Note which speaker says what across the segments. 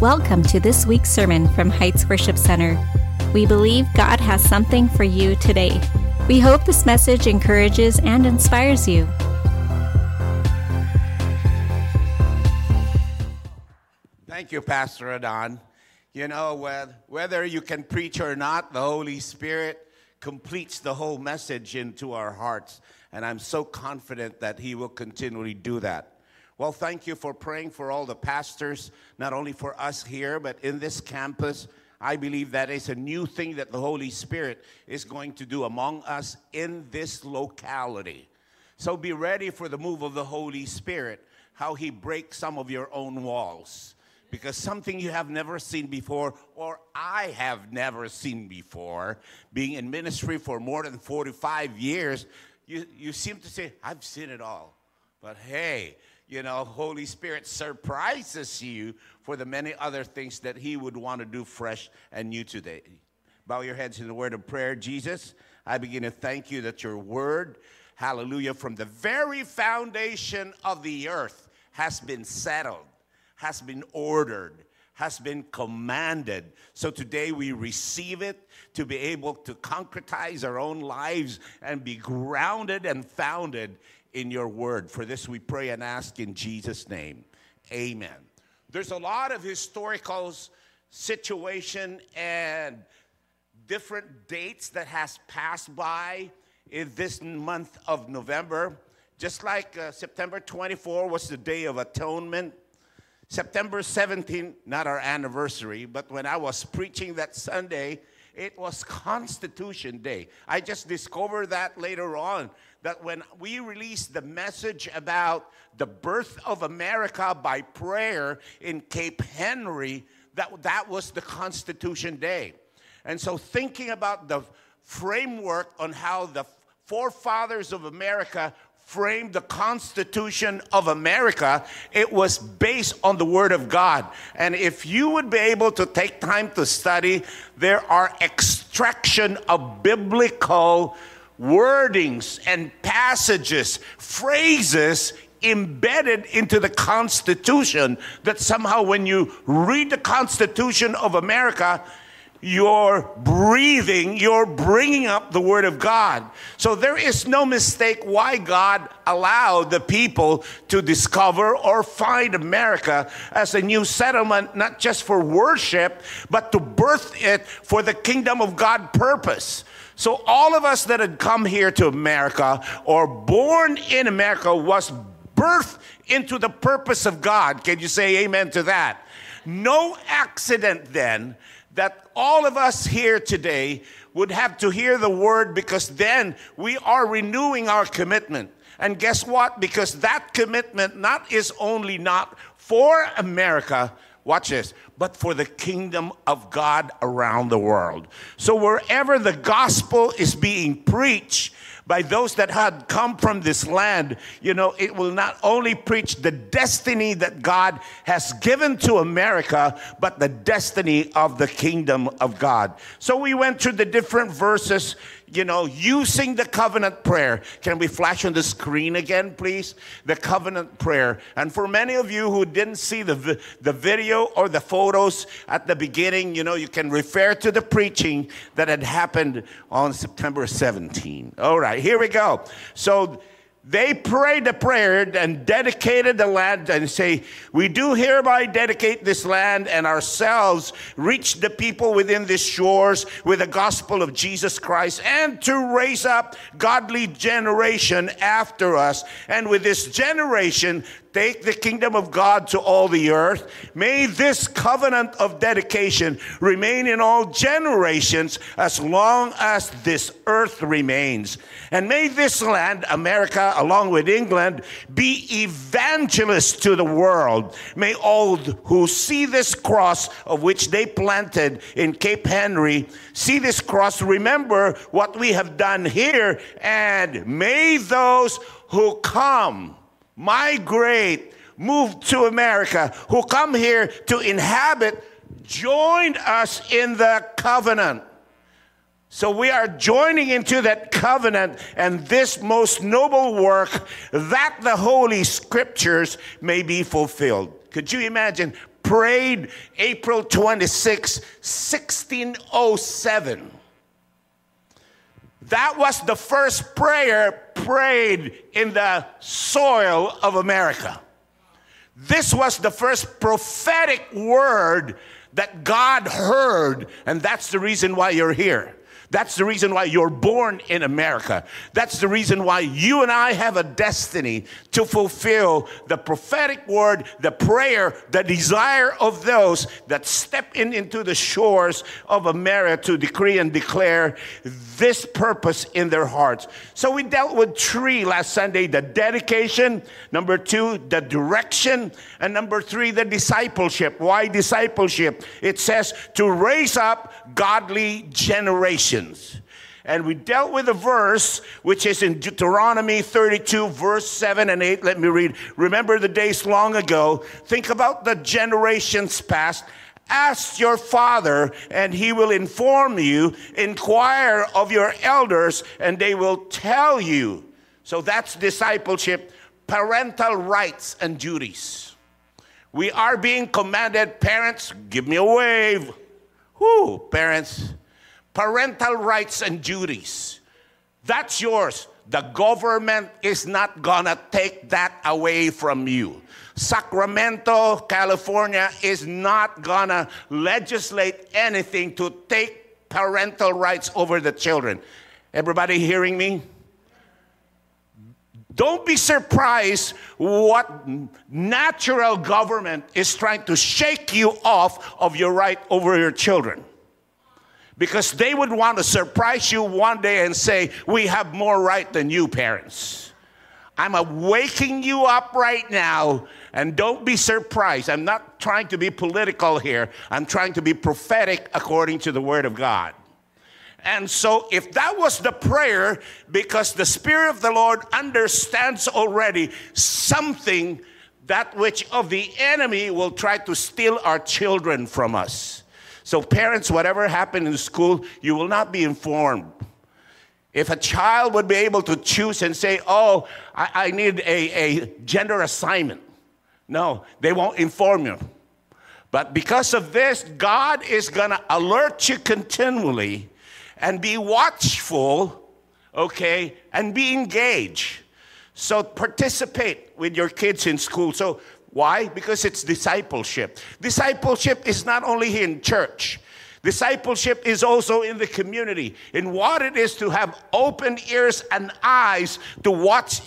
Speaker 1: Welcome to this week's sermon from Heights Worship Center. We believe God has something for you today. We hope this message encourages and inspires you.
Speaker 2: Thank you, Pastor Adon. You know, whether you can preach or not, the Holy Spirit completes the whole message into our hearts. And I'm so confident that He will continually do that. Well, thank you for praying for all the pastors, not only for us here, but in this campus. I believe that is a new thing that the Holy Spirit is going to do among us in this locality. So be ready for the move of the Holy Spirit, how He breaks some of your own walls. Because something you have never seen before, or I have never seen before, being in ministry for more than 45 years, you, you seem to say, I've seen it all. But hey, you know, Holy Spirit surprises you for the many other things that He would want to do fresh and new today. Bow your heads in the word of prayer. Jesus, I begin to thank you that your word, hallelujah, from the very foundation of the earth has been settled, has been ordered, has been commanded. So today we receive it to be able to concretize our own lives and be grounded and founded in your word. For this we pray and ask in Jesus' name. Amen. There's a lot of historical situation and different dates that has passed by in this month of November. Just like uh, September 24 was the Day of Atonement. September 17, not our anniversary, but when I was preaching that Sunday, it was Constitution Day. I just discovered that later on that when we released the message about the birth of America by prayer in Cape Henry, that, that was the Constitution Day. And so, thinking about the framework on how the forefathers of America framed the Constitution of America, it was based on the Word of God. And if you would be able to take time to study, there are extraction of biblical wordings and passages, phrases embedded into the Constitution that somehow, when you read the Constitution of America, you're breathing, you're bringing up the Word of God. So there is no mistake why God allowed the people to discover or find America as a new settlement, not just for worship, but to birth it for the kingdom of God purpose. So all of us that had come here to America or born in America was birthed into the purpose of God. Can you say amen to that? No accident then that all of us here today would have to hear the word because then we are renewing our commitment. And guess what? Because that commitment not is only not for America, watch this, but for the kingdom of God around the world. So wherever the gospel is being preached, by those that had come from this land, you know, it will not only preach the destiny that God has given to America, but the destiny of the kingdom of God. So we went through the different verses you know, using the covenant prayer. Can we flash on the screen again, please? The covenant prayer. And for many of you who didn't see the, the video or the photos at the beginning, you know, you can refer to the preaching that had happened on September 17. All right, here we go. So, they prayed the prayer and dedicated the land and say, We do hereby dedicate this land and ourselves, reach the people within these shores with the gospel of Jesus Christ, and to raise up godly generation after us. And with this generation, take the kingdom of God to all the earth. May this covenant of dedication remain in all generations as long as this earth remains. And may this land, America, along with England, be evangelists to the world. May all who see this cross of which they planted in Cape Henry see this cross, remember what we have done here, and may those who come migrate, move to America, who come here to inhabit, join us in the covenant. So we are joining into that covenant and this most noble work that the Holy Scriptures may be fulfilled. Could you imagine prayed April 26, 1607. That was the first prayer prayed in the soil of America. This was the first prophetic word that God heard, and that's the reason why you're here. That's the reason why you're born in America. That's the reason why you and I have a destiny to fulfill the prophetic word, the prayer, the desire of those that step in into the shores of America to decree and declare this purpose in their hearts. So we dealt with three last Sunday the dedication, number two, the direction, and number three, the discipleship. Why discipleship? It says to raise up godly generations. And we dealt with a verse which is in Deuteronomy 32, verse 7 and 8. Let me read. Remember the days long ago. Think about the generations past. Ask your father, and he will inform you. Inquire of your elders, and they will tell you. So that's discipleship, parental rights and duties. We are being commanded, parents, give me a wave. Whoo, parents, parental rights and duties. That's yours. The government is not gonna take that away from you. Sacramento, California is not gonna legislate anything to take parental rights over the children. Everybody hearing me? Don't be surprised what natural government is trying to shake you off of your right over your children. Because they would want to surprise you one day and say, We have more right than you, parents. I'm waking you up right now, and don't be surprised. I'm not trying to be political here, I'm trying to be prophetic according to the Word of God. And so, if that was the prayer, because the Spirit of the Lord understands already something that which of the enemy will try to steal our children from us. So, parents, whatever happened in school, you will not be informed. If a child would be able to choose and say, Oh, I, I need a, a gender assignment, no, they won't inform you. But because of this, God is going to alert you continually and be watchful, okay, and be engaged. So participate with your kids in school. So why? Because it's discipleship. Discipleship is not only in church. Discipleship is also in the community, in what it is to have open ears and eyes to watch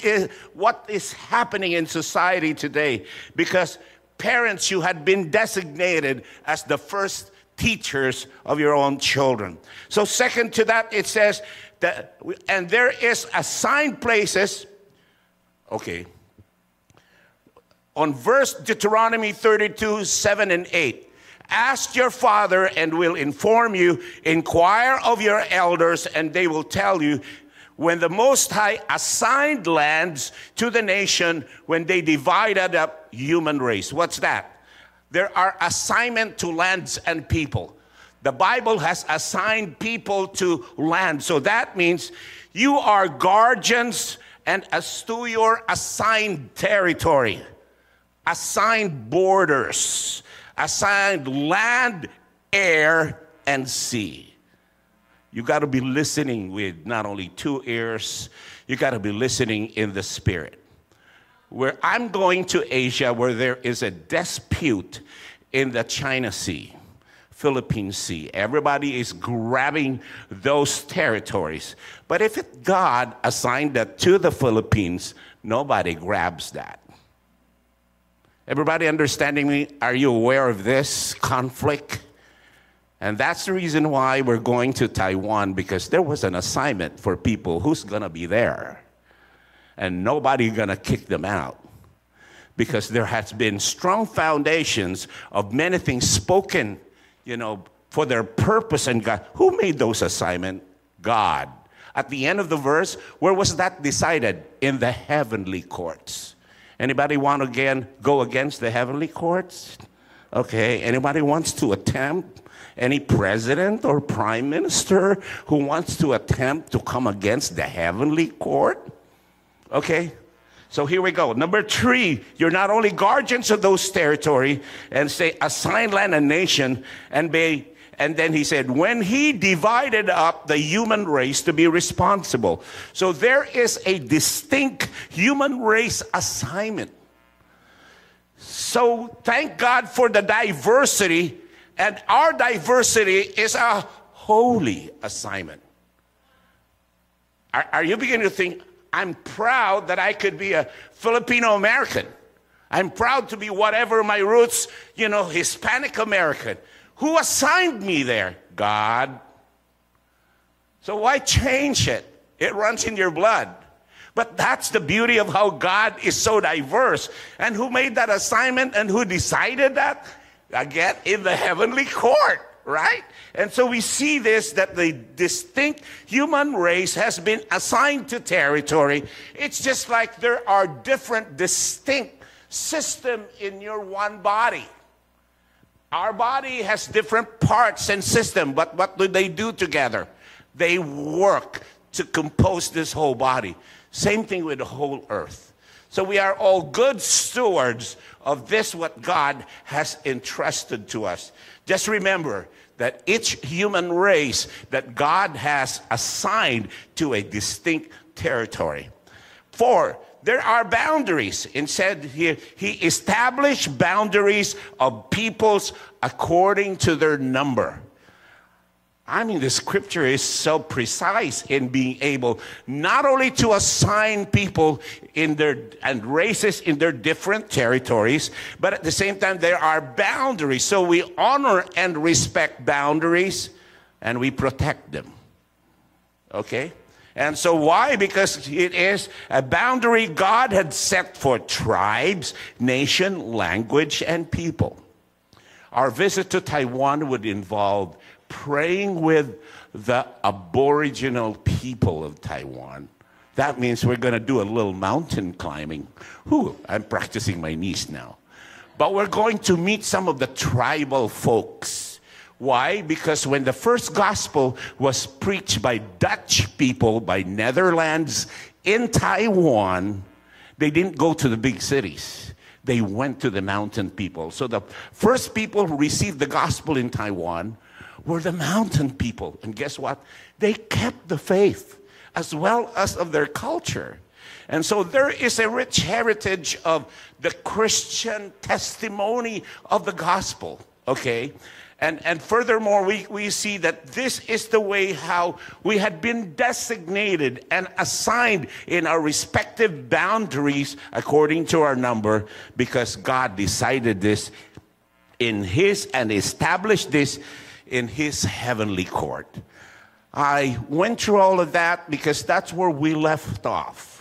Speaker 2: what is happening in society today. Because parents, you had been designated as the first teachers of your own children. So, second to that, it says that, and there is assigned places, okay, on verse Deuteronomy 32, 7 and 8. Ask your father and will inform you. Inquire of your elders and they will tell you when the Most High assigned lands to the nation when they divided up human race. What's that? there are assignment to lands and people. The Bible has assigned people to land. So that means you are guardians and as to your assigned territory, assigned borders, assigned land, air, and sea. You got to be listening with not only two ears, you got to be listening in the spirit where I'm going to Asia where there is a dispute in the China Sea, Philippine Sea. Everybody is grabbing those territories. But if God assigned that to the Philippines, nobody grabs that. Everybody understanding me? Are you aware of this conflict? And that's the reason why we're going to Taiwan because there was an assignment for people who's going to be there and nobody gonna kick them out because there has been strong foundations of many things spoken, you know, for their purpose and God. Who made those assignments? God. At the end of the verse, where was that decided? In the heavenly courts. Anybody want to again go against the heavenly courts? Okay. Anybody wants to attempt? Any president or prime minister who wants to attempt to come against the heavenly court? Okay? So here we go. Number three, you're not only guardians of those territory and say assign land and nation and be and then he said, when he divided up the human race to be responsible. So there is a distinct human race assignment. So thank God for the diversity, and our diversity is a holy assignment. Are, are you beginning to think, I'm proud that I could be a Filipino American. I'm proud to be whatever my roots, you know, Hispanic American. Who assigned me there? God. So why change it? It runs in your blood. But that's the beauty of how God is so diverse. And who made that assignment and who decided that? Again, in the heavenly court right? And so we see this that the distinct human race has been assigned to territory. It's just like there are different distinct system in your one body. Our body has different parts and system, but what do they do together? They work to compose this whole body. Same thing with the whole earth. So we are all good stewards of this what God has entrusted to us. Just remember that each human race that God has assigned to a distinct territory. Four, there are boundaries. And said here, he established boundaries of peoples according to their number. I mean, the scripture is so precise in being able not only to assign people in their and races in their different territories, but at the same time, there are boundaries. So we honor and respect boundaries and we protect them. Okay? And so why? Because it is a boundary God had set for tribes, nation, language, and people. Our visit to Taiwan would involve praying with the aboriginal people of Taiwan. That means we're going to do a little mountain climbing. Whew, I'm practicing my knees now. But we're going to meet some of the tribal folks. Why? Because when the first gospel was preached by Dutch people, by Netherlands in Taiwan, they didn't go to the big cities. They went to the mountain people. So the first people who received the gospel in Taiwan were the mountain people. And guess what? They kept the faith as well as of their culture. And so there is a rich heritage of the Christian testimony of the gospel, okay? And, and furthermore, we, we see that this is the way how we had been designated and assigned in our respective boundaries according to our number because God decided this in His and established this in his heavenly court. I went through all of that because that's where we left off.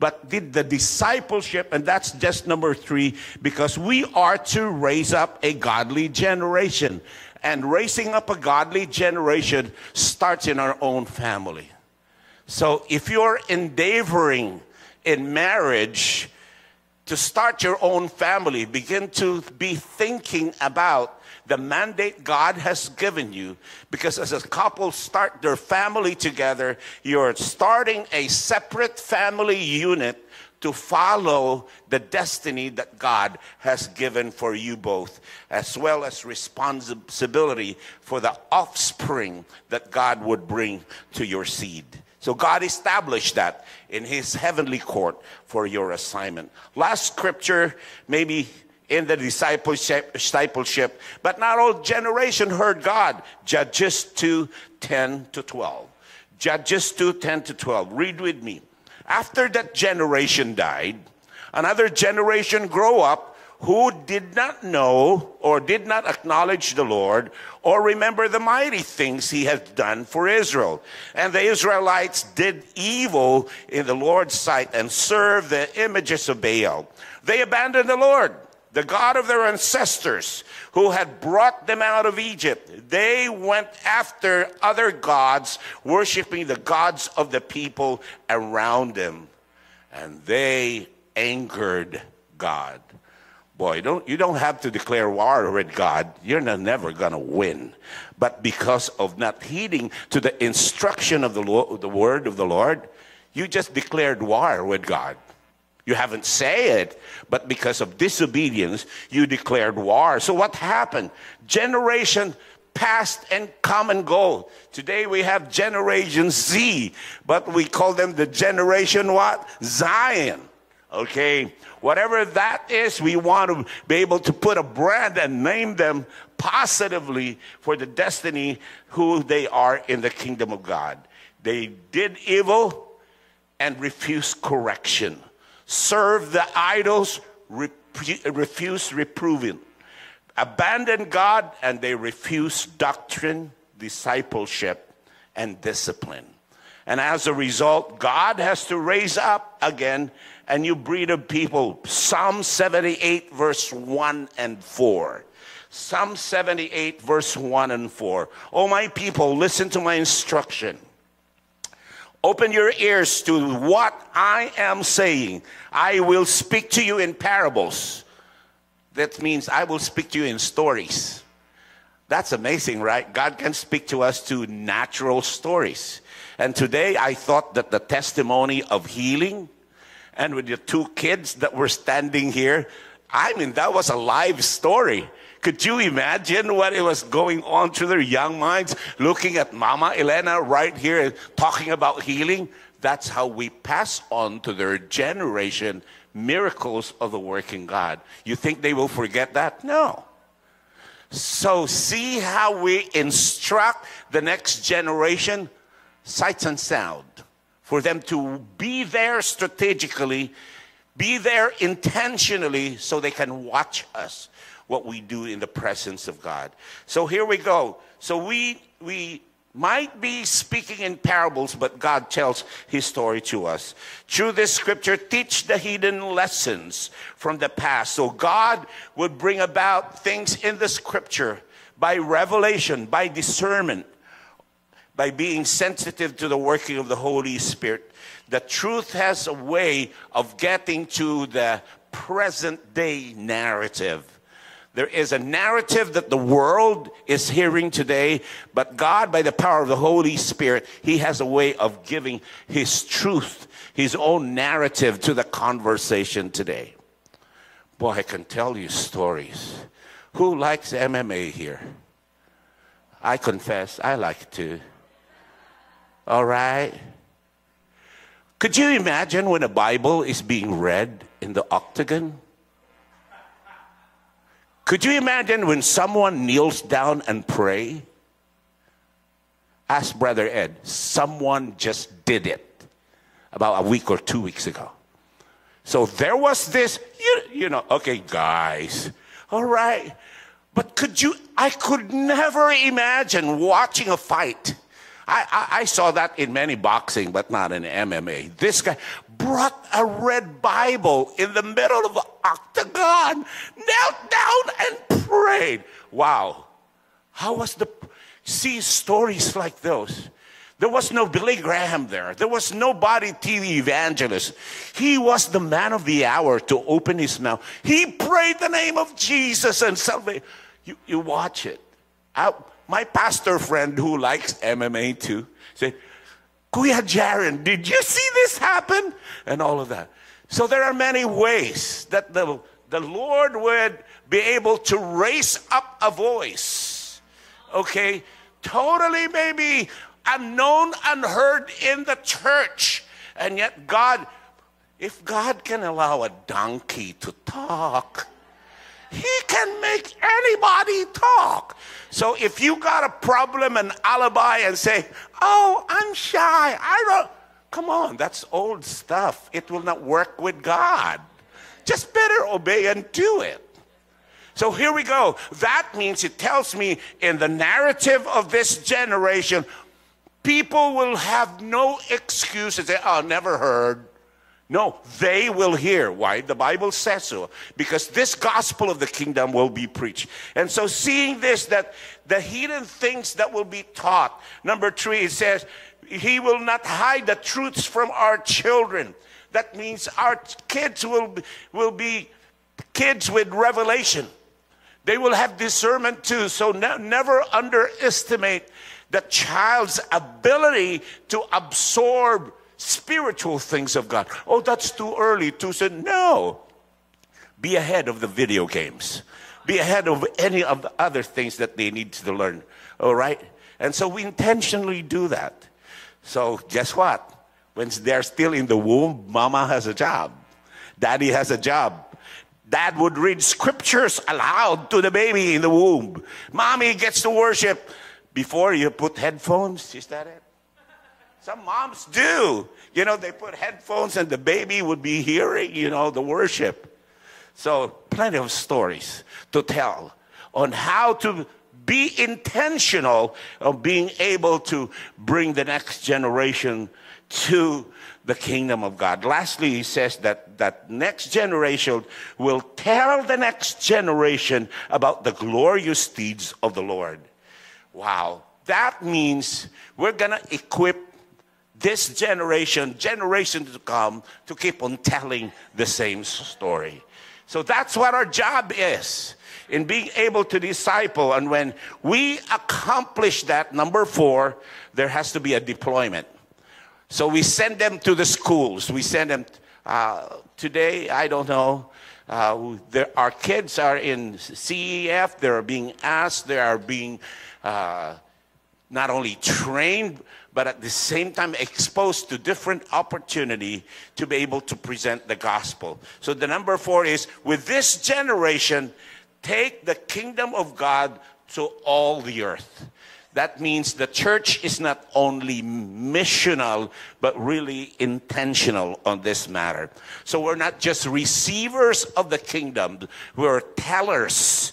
Speaker 2: But did the discipleship, and that's just number three, because we are to raise up a godly generation. And raising up a godly generation starts in our own family. So if you're endeavoring in marriage to start your own family, begin to be thinking about the mandate God has given you because as a couple start their family together, you're starting a separate family unit to follow the destiny that God has given for you both, as well as responsibility for the offspring that God would bring to your seed. So God established that in his heavenly court for your assignment. Last scripture, maybe in the discipleship, discipleship, but not all generation heard God. Judges 2 10 to 12. Judges 2 10 to 12. Read with me. After that generation died, another generation grow up who did not know or did not acknowledge the Lord or remember the mighty things he had done for Israel. And the Israelites did evil in the Lord's sight and served the images of Baal. They abandoned the Lord the God of their ancestors who had brought them out of Egypt. They went after other gods, worshiping the gods of the people around them. And they angered God. Boy, don't, you don't have to declare war with God. You're not, never going to win. But because of not heeding to the instruction of the, Lord, the word of the Lord, you just declared war with God. You haven't said it, but because of disobedience, you declared war. So what happened? Generation past and come and go. Today we have Generation Z, but we call them the Generation what? Zion. Okay, whatever that is, we want to be able to put a brand and name them positively for the destiny who they are in the kingdom of God. They did evil and refused correction, served the idols, refuse reproving, abandon God, and they refuse doctrine, discipleship, and discipline. And as a result, God has to raise up again a new breed of people. Psalm 78, verse 1 and 4. Psalm 78, verse 1 and 4. Oh, my people, listen to my instruction. Open your ears to what I am saying. I will speak to you in parables. That means I will speak to you in stories. That's amazing, right? God can speak to us to natural stories. And today I thought that the testimony of healing and with the two kids that were standing here, I mean, that was a live story. Could you imagine what it was going on through their young minds, looking at Mama Elena right here talking about healing? That's how we pass on to their generation miracles of the working God. You think they will forget that? No. So, see how we instruct the next generation? Sights and sound. For them to be there strategically, be there intentionally, so they can watch us what we do in the presence of God. So here we go. So we we might be speaking in parables, but God tells his story to us. Through this scripture, teach the hidden lessons from the past. So God would bring about things in the scripture by revelation, by discernment, by being sensitive to the working of the Holy Spirit. The truth has a way of getting to the present day narrative there is a narrative that the world is hearing today, but God, by the power of the Holy Spirit, He has a way of giving His truth, His own narrative to the conversation today. Boy, I can tell you stories. Who likes MMA here? I confess, I like to. All right? Could you imagine when a Bible is being read in the octagon? Could you imagine when someone kneels down and pray? Ask Brother Ed, someone just did it about a week or two weeks ago. So there was this, you, you know, okay, guys, all right. But could you, I could never imagine watching a fight. I, I, I saw that in many boxing, but not in MMA. This guy, brought a red Bible in the middle of the octagon, knelt down and prayed. Wow. How was the, see stories like those. There was no Billy Graham there. There was nobody TV evangelist. He was the man of the hour to open his mouth. He prayed the name of Jesus and somebody, you, you watch it. I, my pastor friend who likes MMA too said, Kuya Jaren, did you see this happen? And all of that. So there are many ways that the, the Lord would be able to raise up a voice. Okay? Totally maybe unknown, unheard in the church. And yet God, if God can allow a donkey to talk, he can make anybody talk. So if you got a problem, an alibi, and say, Oh, I'm shy, I don't, come on, that's old stuff. It will not work with God. Just better obey and do it. So here we go. That means it tells me in the narrative of this generation, people will have no excuse to say, Oh, never heard. No, they will hear. Why? The Bible says so. Because this gospel of the kingdom will be preached. And so, seeing this, that the hidden things that will be taught. Number three, it says, He will not hide the truths from our children. That means our kids will, will be kids with revelation. They will have discernment too. So, ne- never underestimate the child's ability to absorb spiritual things of God. Oh, that's too early to say. No. Be ahead of the video games. Be ahead of any of the other things that they need to learn. All right? And so we intentionally do that. So guess what? When they're still in the womb, mama has a job. Daddy has a job. Dad would read scriptures aloud to the baby in the womb. Mommy gets to worship before you put headphones. Is that it? Some moms do. You know, they put headphones and the baby would be hearing, you know, the worship. So, plenty of stories to tell on how to be intentional of being able to bring the next generation to the kingdom of God. Lastly, he says that that next generation will tell the next generation about the glorious deeds of the Lord. Wow. That means we're going to equip this generation, generation to come, to keep on telling the same story. So that's what our job is in being able to disciple. And when we accomplish that, number four, there has to be a deployment. So we send them to the schools. We send them uh, today. I don't know. Uh, there, our kids are in CEF. They're being asked. They are being uh, not only trained, but at the same time exposed to different opportunity to be able to present the gospel. So the number four is with this generation, take the kingdom of God to all the earth. That means the church is not only missional, but really intentional on this matter. So we're not just receivers of the kingdom, we're tellers.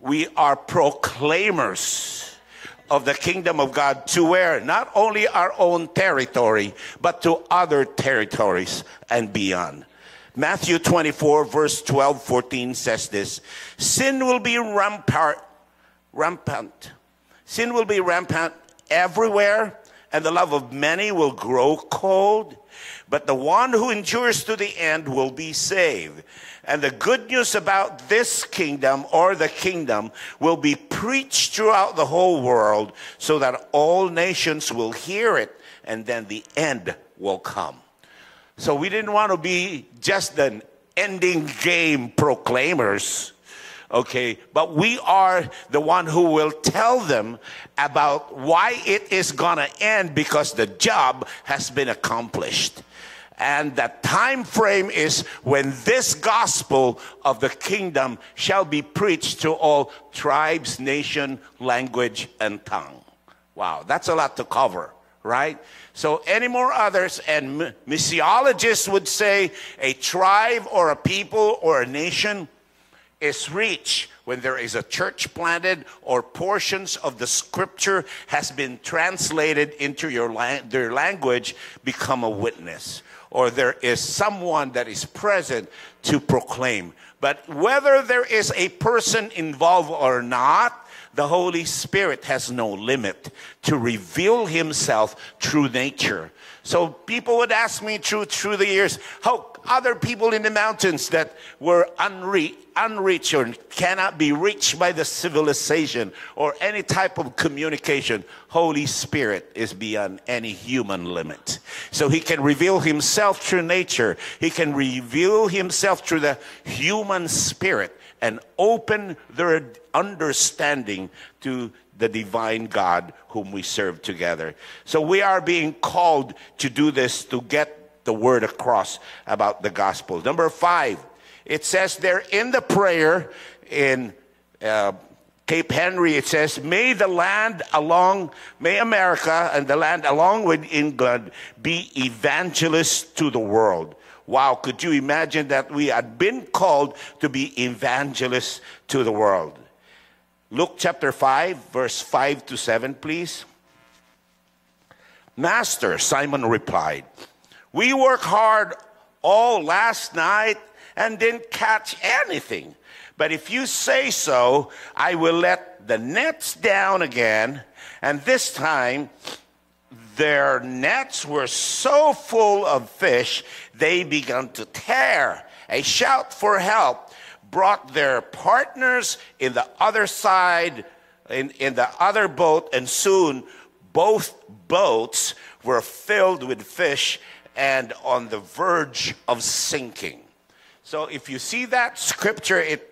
Speaker 2: We are proclaimers of the kingdom of God to where not only our own territory, but to other territories and beyond. Matthew 24, verse 12, 14 says this Sin will be rampart, rampant Sin will be rampant everywhere, and the love of many will grow cold. But the one who endures to the end will be saved. And the good news about this kingdom or the kingdom will be preached throughout the whole world so that all nations will hear it, and then the end will come. So we didn't want to be just an ending game proclaimers okay but we are the one who will tell them about why it is to end because the job has been accomplished and the time frame is when this gospel of the kingdom shall be preached to all tribes nation language and tongue. Wow that's a lot to cover right? So any more others? And missiologists would say a tribe or a people or a nation is reached when there is a church planted or portions of the scripture has been translated into your la- their language become a witness or there is someone that is present to proclaim. But whether there is a person involved or not the holy spirit has no limit to reveal himself through nature. So people would ask me through through the years how other people in the mountains that were unre- unreached or cannot be reached by the civilization or any type of communication. Holy Spirit is beyond any human limit. So he can reveal himself through nature. He can reveal himself through the human spirit and open their understanding to the divine God whom we serve together. So we are being called to do this to get the word across about the gospel. Number five, it says there in the prayer in uh, Cape Henry, it says, May the land along, may America and the land along with England be evangelists to the world. Wow, could you imagine that we had been called to be evangelists to the world? Luke chapter 5, verse 5 to 7, please. Master, Simon replied, we worked hard all last night and didn't catch anything. But if you say so, I will let the nets down again. And this time, their nets were so full of fish, they began to tear. A shout for help brought their partners in the other side, in, in the other boat, and soon both boats were filled with fish and on the verge of sinking. So if you see that scripture, it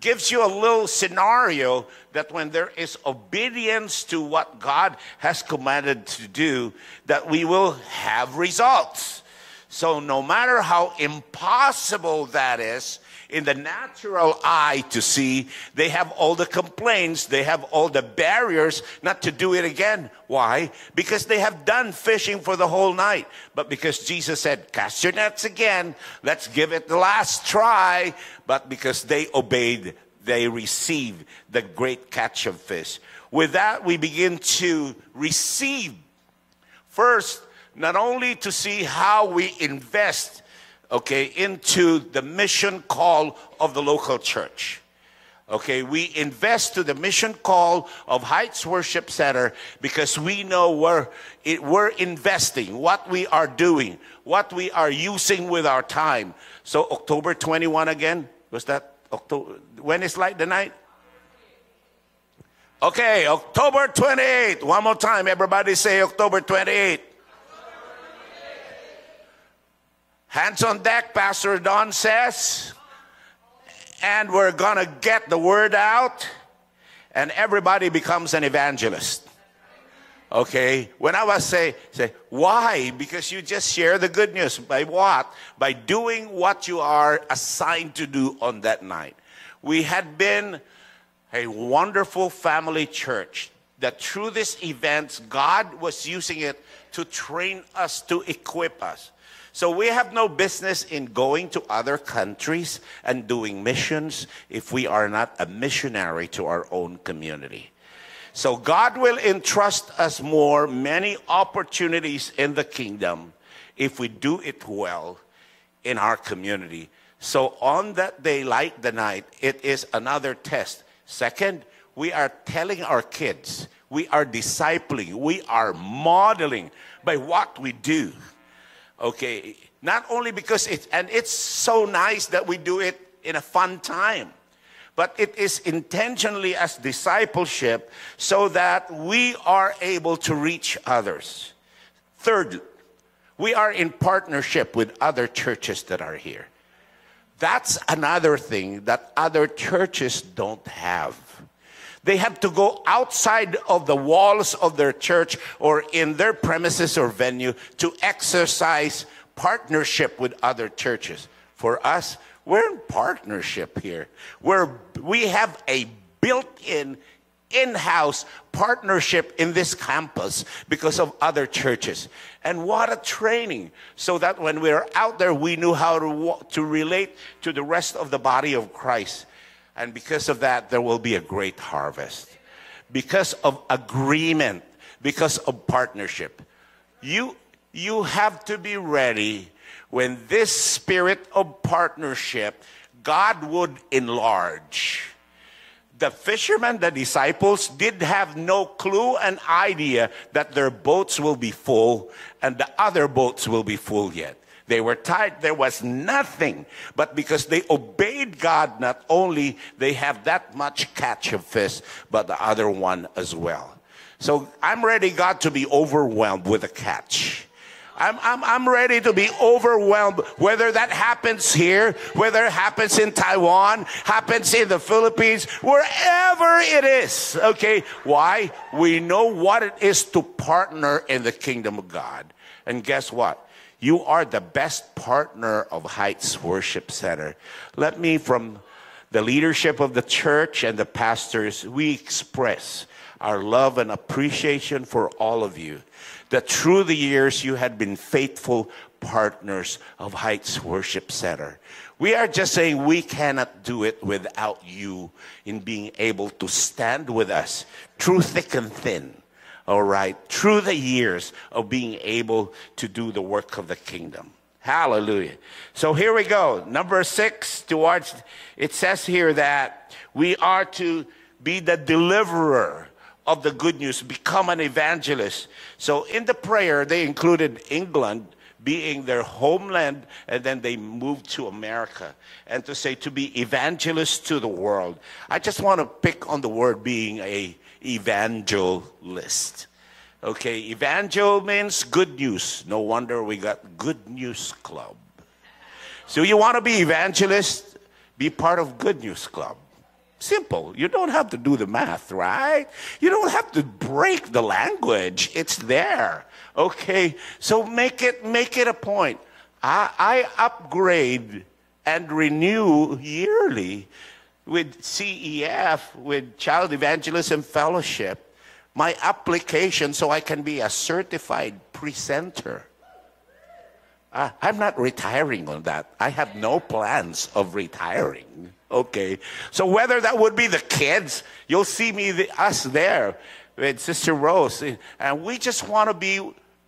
Speaker 2: gives you a little scenario that when there is obedience to what God has commanded to do, that we will have results. So no matter how impossible that is, in the natural eye to see, they have all the complaints, they have all the barriers not to do it again. Why? Because they have done fishing for the whole night. But because Jesus said, cast your nets again, let's give it the last try. But because they obeyed, they received the great catch of fish. With that, we begin to receive first, not only to see how we invest okay, into the mission call of the local church. Okay, we invest to the mission call of Heights Worship Center because we know we're, it, we're investing, what we are doing, what we are using with our time. So October 21 again, was that October? When is light the night? Okay, October 28. One more time, everybody say October 28. Hands on deck, Pastor Don says. And we're going to get the word out, and everybody becomes an evangelist. Okay, when I was say, say, why? Because you just share the good news. By what? By doing what you are assigned to do on that night. We had been a wonderful family church that through this event, God was using it to train us, to equip us. So we have no business in going to other countries and doing missions if we are not a missionary to our own community. So God will entrust us more, many opportunities in the kingdom if we do it well in our community. So on that day, light the night, it is another test. Second, we are telling our kids, we are discipling, we are modeling by what we do. Okay, not only because it's, and it's so nice that we do it in a fun time, but it is intentionally as discipleship so that we are able to reach others. Third, we are in partnership with other churches that are here. That's another thing that other churches don't have. They have to go outside of the walls of their church or in their premises or venue to exercise partnership with other churches. For us, we're in partnership here. We're, we have a built in, in house partnership in this campus because of other churches. And what a training, so that when we're out there, we knew how to, to relate to the rest of the body of Christ. And because of that, there will be a great harvest. Because of agreement, because of partnership. You, you have to be ready when this spirit of partnership, God would enlarge. The fishermen, the disciples, did have no clue and idea that their boats will be full and the other boats will be full yet. They were tired. There was nothing. But because they obeyed God, not only they have that much catch of fish, but the other one as well. So I'm ready, God, to be overwhelmed with a catch. I'm, I'm, I'm ready to be overwhelmed, whether that happens here, whether it happens in Taiwan, happens in the Philippines, wherever it is. Okay. Why? We know what it is to partner in the kingdom of God. And guess what? You are the best partner of Heights Worship Center. Let me, from the leadership of the church and the pastors, we express our love and appreciation for all of you. That through the years you had been faithful partners of Heights Worship Center. We are just saying we cannot do it without you in being able to stand with us through thick and thin all right, through the years of being able to do the work of the kingdom. Hallelujah. So here we go. Number six, towards, it says here that we are to be the deliverer of the good news, become an evangelist. So in the prayer, they included England being their homeland, and then they moved to America. And to say to be evangelists to the world. I just want to pick on the word being a evangelist. Okay, evangel means good news. No wonder we got Good News Club. So you want to be evangelist? Be part of Good News Club. Simple. You don't have to do the math, right? You don't have to break the language. It's there. Okay. So make it make it a point. I, I upgrade and renew yearly with CEF, with Child Evangelism Fellowship my application so I can be a certified presenter. Uh, I'm not retiring on that. I have no plans of retiring. Okay. So whether that would be the kids, you'll see me, the, us there with Sister Rose. And we just want to be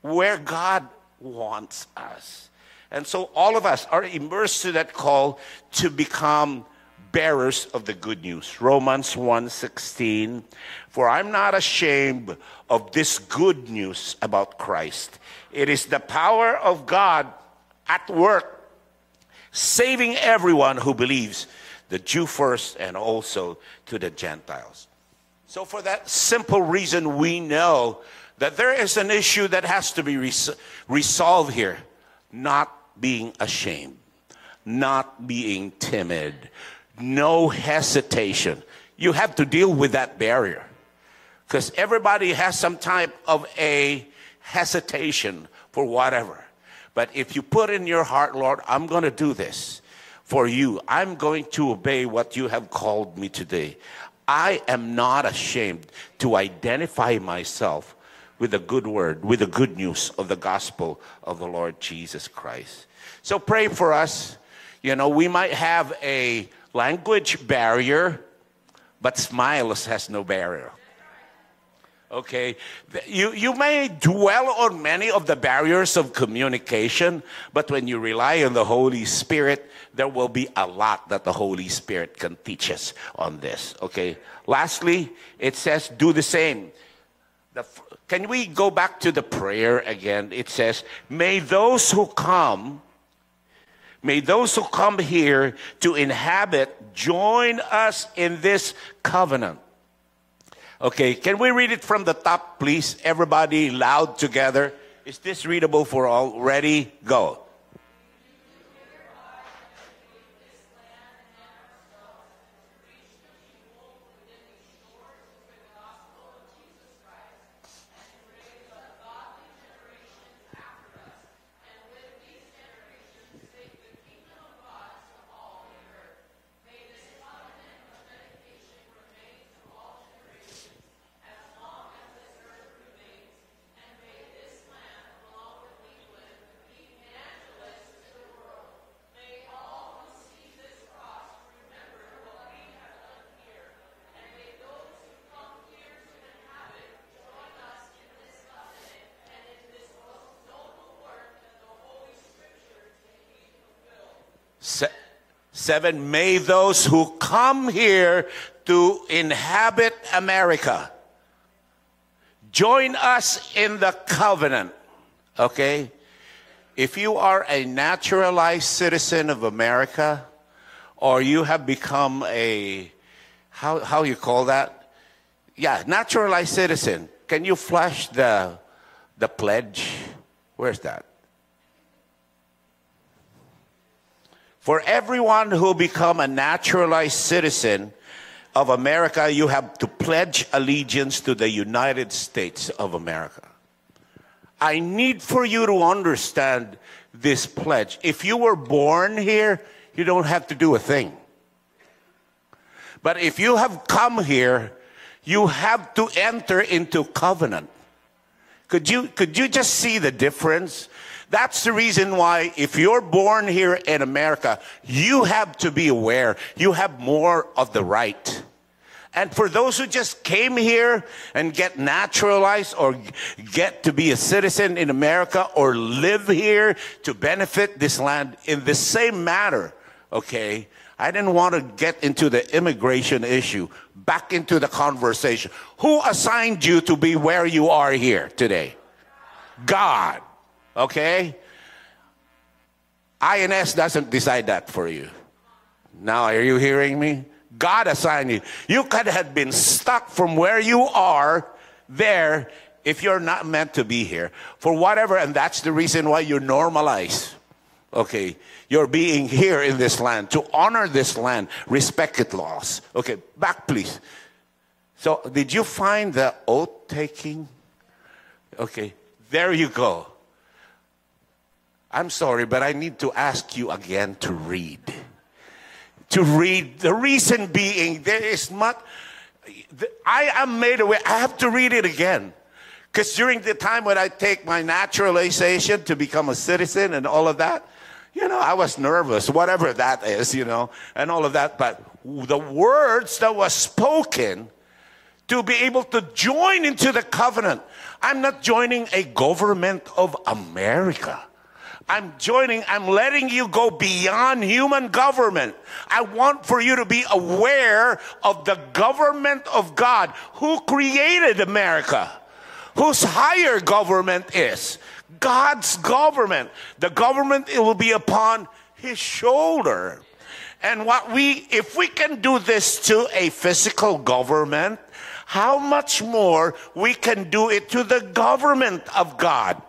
Speaker 2: where God wants us. And so all of us are immersed to that call to become bearers of the good news. Romans 1:16 For I'm not ashamed of this good news about Christ. It is the power of God at work saving everyone who believes, the Jew first and also to the Gentiles. So for that simple reason we know that there is an issue that has to be res- resolved here, not being ashamed, not being timid, no hesitation. You have to deal with that barrier because everybody has some type of a hesitation for whatever. But if you put in your heart, Lord, I'm going to do this for you, I'm going to obey what you have called me today. I am not ashamed to identify myself with the good word, with the good news of the gospel of the Lord Jesus Christ. So pray for us. You know, we might have a language barrier, but smiles has no barrier. Okay, you, you may dwell on many of the barriers of communication, but when you rely on the Holy Spirit, there will be a lot that the Holy Spirit can teach us on this. Okay, lastly, it says, do the same. The, can we go back to the prayer again? It says, May those who come May those who come here to inhabit join us in this covenant. Okay, can we read it from the top, please? Everybody loud together. Is this readable for all? Ready? Go. Seven, may those who come here to inhabit America join us in the covenant. Okay? If you are a naturalized citizen of America, or you have become a, how, how you call that? Yeah, naturalized citizen. Can you flash the, the pledge? Where's that? For everyone who become a naturalized citizen of America, you have to pledge allegiance to the United States of America. I need for you to understand this pledge. If you were born here, you don't have to do a thing. But if you have come here, you have to enter into covenant. Could you, could you just see the difference? That's the reason why if you're born here in America, you have to be aware. You have more of the right. And for those who just came here and get naturalized or get to be a citizen in America or live here to benefit this land in the same manner, okay? I didn't want to get into the immigration issue, back into the conversation. Who assigned you to be where you are here today? God. Okay? INS doesn't decide that for you. Now, are you hearing me? God assigned you. You could have been stuck from where you are there if you're not meant to be here for whatever, and that's the reason why you normalize, okay, your being here in this land, to honor this land, respect its laws. Okay, back please. So, did you find the oath taking? Okay, there you go. I'm sorry, but I need to ask you again to read. To read. The reason being, there is not, I am made aware. I have to read it again. Because during the time when I take my naturalization to become a citizen and all of that, you know, I was nervous, whatever that is, you know, and all of that. But the words that was spoken to be able to join into the covenant. I'm not joining a government of America. I'm joining, I'm letting you go beyond human government. I want for you to be aware of the government of God who created America, whose higher government is God's government. The government it will be upon his shoulder. And what we, if we can do this to a physical government, how much more we can do it to the government of God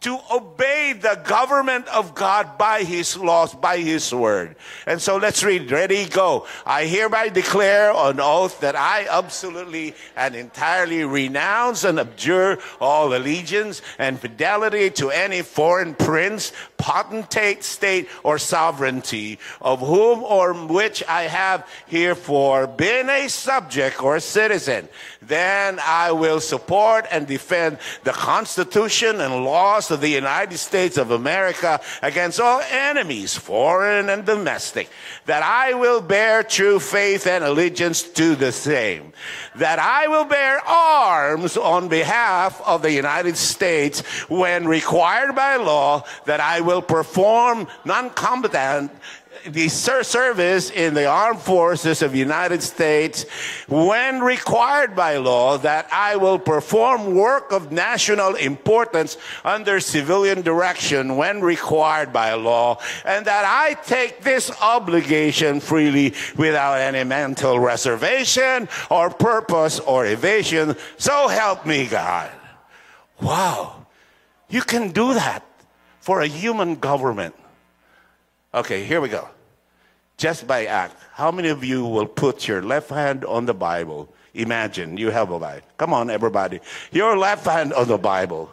Speaker 2: to obey the government of God by his laws, by his word. And so let's read. Ready, go. I hereby declare on oath that I absolutely and entirely renounce and abjure all allegiance and fidelity to any foreign prince, potentate, state, or sovereignty, of whom or which I have herefore been a subject or a citizen. Then I will support and defend the Constitution and laws of the United States of America against all enemies, foreign and domestic, that I will bear true faith and allegiance to the same, that I will bear arms on behalf of the United States when required by law, that I will perform non-combatant service in the armed forces of the United States when required by law that I will perform work of national importance under civilian direction when required by law and that I take this obligation freely without any mental reservation or purpose or evasion. So help me God. Wow. You can do that for a human government. Okay, here we go. Just by act. How many of you will put your left hand on the Bible? Imagine you have a Bible. Come on, everybody. Your left hand on the Bible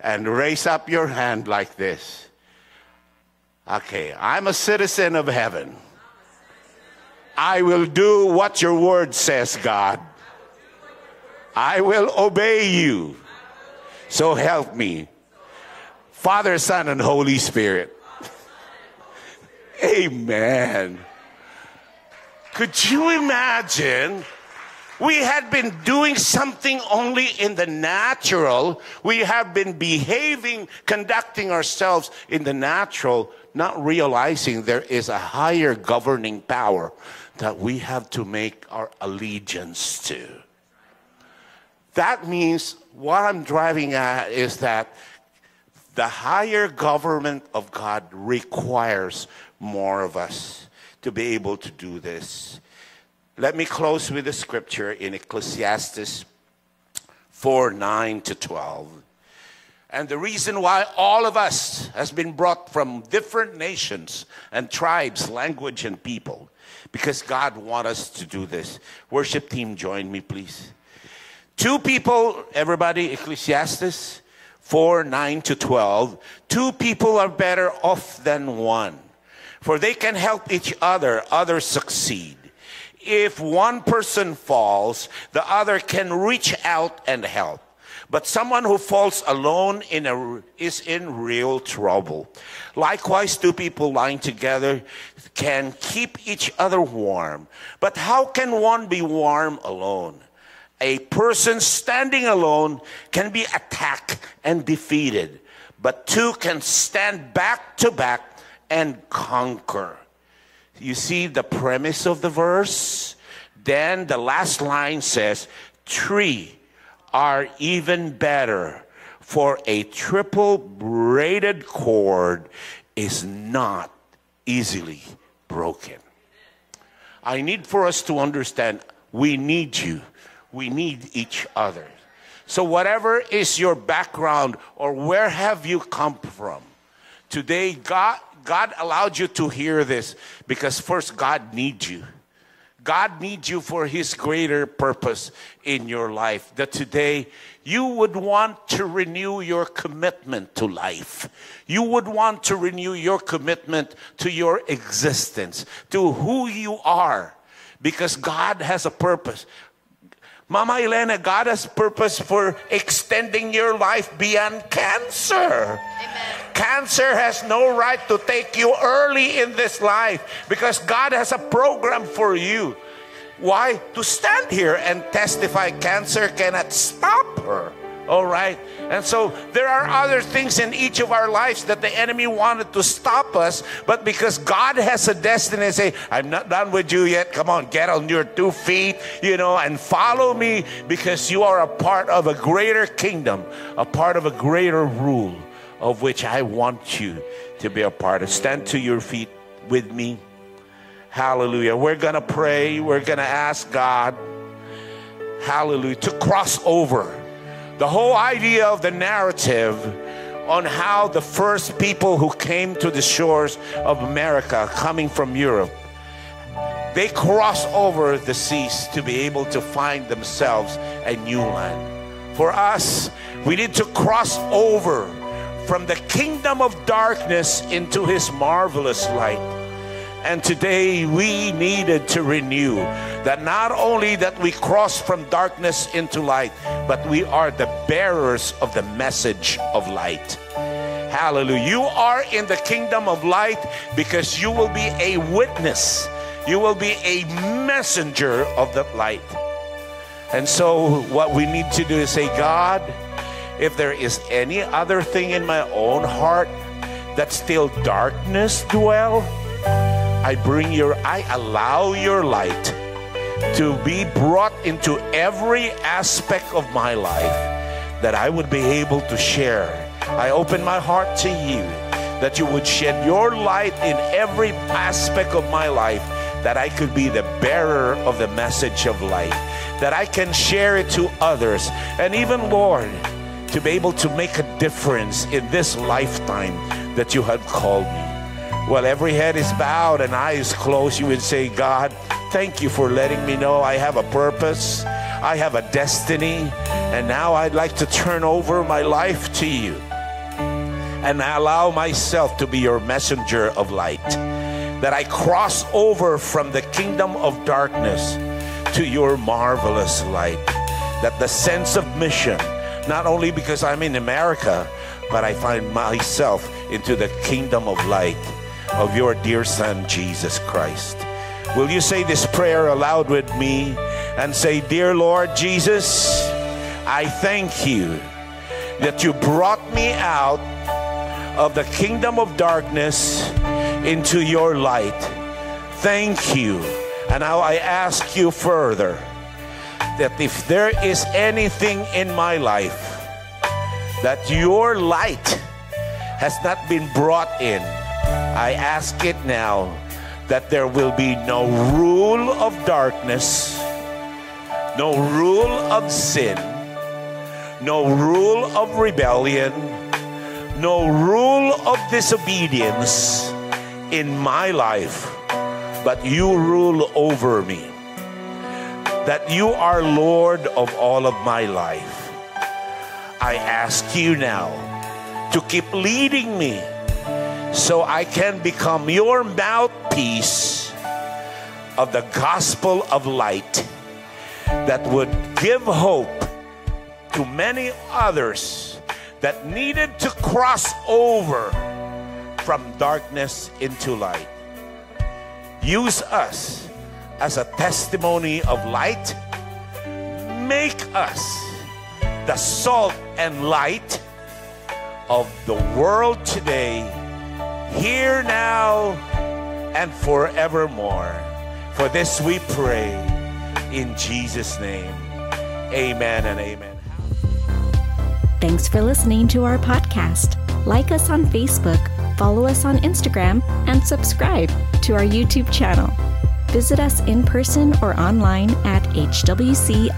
Speaker 2: and raise up your hand like this. Okay, I'm a citizen of heaven. I will do what your word says, God. I will obey you. So help me. Father, Son, and Holy Spirit. Amen. Could you imagine? We had been doing something only in the natural. We have been behaving, conducting ourselves in the natural, not realizing there is a higher governing power that we have to make our allegiance to. That means what I'm driving at is that the higher government of God requires more of us to be able to do this. Let me close with a scripture in Ecclesiastes 4 9 to 12. And the reason why all of us has been brought from different nations and tribes, language, and people, because God want us to do this. Worship team, join me, please. Two people, everybody, Ecclesiastes 4 9 to 12. Two people are better off than one for they can help each other, others succeed. If one person falls, the other can reach out and help. But someone who falls alone in a, is in real trouble. Likewise, two people lying together can keep each other warm. But how can one be warm alone? A person standing alone can be attacked and defeated, but two can stand back to back and conquer. You see the premise of the verse? Then the last line says, Three are even better, for a triple braided cord is not easily broken. I need for us to understand we need you, we need each other. So, whatever is your background or where have you come from, today God, God allowed you to hear this because first, God needs you. God needs you for His greater purpose in your life. That today you would want to renew your commitment to life. You would want to renew your commitment to your existence, to who you are, because God has a purpose. Mama Elena, God has purpose for extending your life beyond cancer. Amen. Cancer has no right to take you early in this life because God has a program for you. Why? To stand here and testify cancer cannot stop her. All right. And so there are other things in each of our lives that the enemy wanted to stop us, but because God has a destiny, and say, I'm not done with you yet. Come on, get on your two feet, you know, and follow me because you are a part of a greater kingdom, a part of a greater rule of which I want you to be a part of. Stand to your feet with me. Hallelujah. We're going to pray. We're going to ask God, hallelujah, to cross over the whole idea of the narrative on how the first people who came to the shores of America, coming from Europe, they crossed over the seas to be able to find themselves a new land. For us, we need to cross over from the kingdom of darkness into his marvelous light. And today we needed to renew that not only that we cross from darkness into light, but we are the bearers of the message of light. Hallelujah. You are in the kingdom of light because you will be a witness. You will be a messenger of the light. And so, what we need to do is say, God, if there is any other thing in my own heart that still darkness dwell, I bring your, I allow your light to be brought into every aspect of my life that I would be able to share. I open my heart to you that you would shed your light in every aspect of my life that I could be the bearer of the message of light, that I can share it to others, and even, Lord, to be able to make a difference in this lifetime that you have called me. While every head is bowed and eyes closed, you would say, God, thank you for letting me know I have a purpose, I have a destiny, and now I'd like to turn over my life to you and allow myself to be your messenger of light. That I cross over from the kingdom of darkness to your marvelous light. That the sense of mission, not only because I'm in America, but I find myself into the kingdom of light of your dear Son, Jesus Christ. Will you say this prayer aloud with me and say, Dear Lord Jesus, I thank you that you brought me out of the kingdom of darkness into your light. Thank you. And now I ask you further that if there is anything in my life that your light has not been brought in, I ask it now that there will be no rule of darkness, no rule of sin, no rule of rebellion, no rule of disobedience in my life, but you rule over me. That you are Lord of all of my life. I ask you now to keep leading me so I can become your mouthpiece of the gospel of light that would give hope to many others that needed to cross over from darkness into light. Use us as a testimony of light. Make us the salt and light of the world today here now and forevermore. For this we pray in Jesus' name. Amen and amen.
Speaker 1: Thanks for listening to our podcast. Like us on Facebook, follow us on Instagram, and subscribe to our YouTube channel. Visit us in person or online at hwcim.org.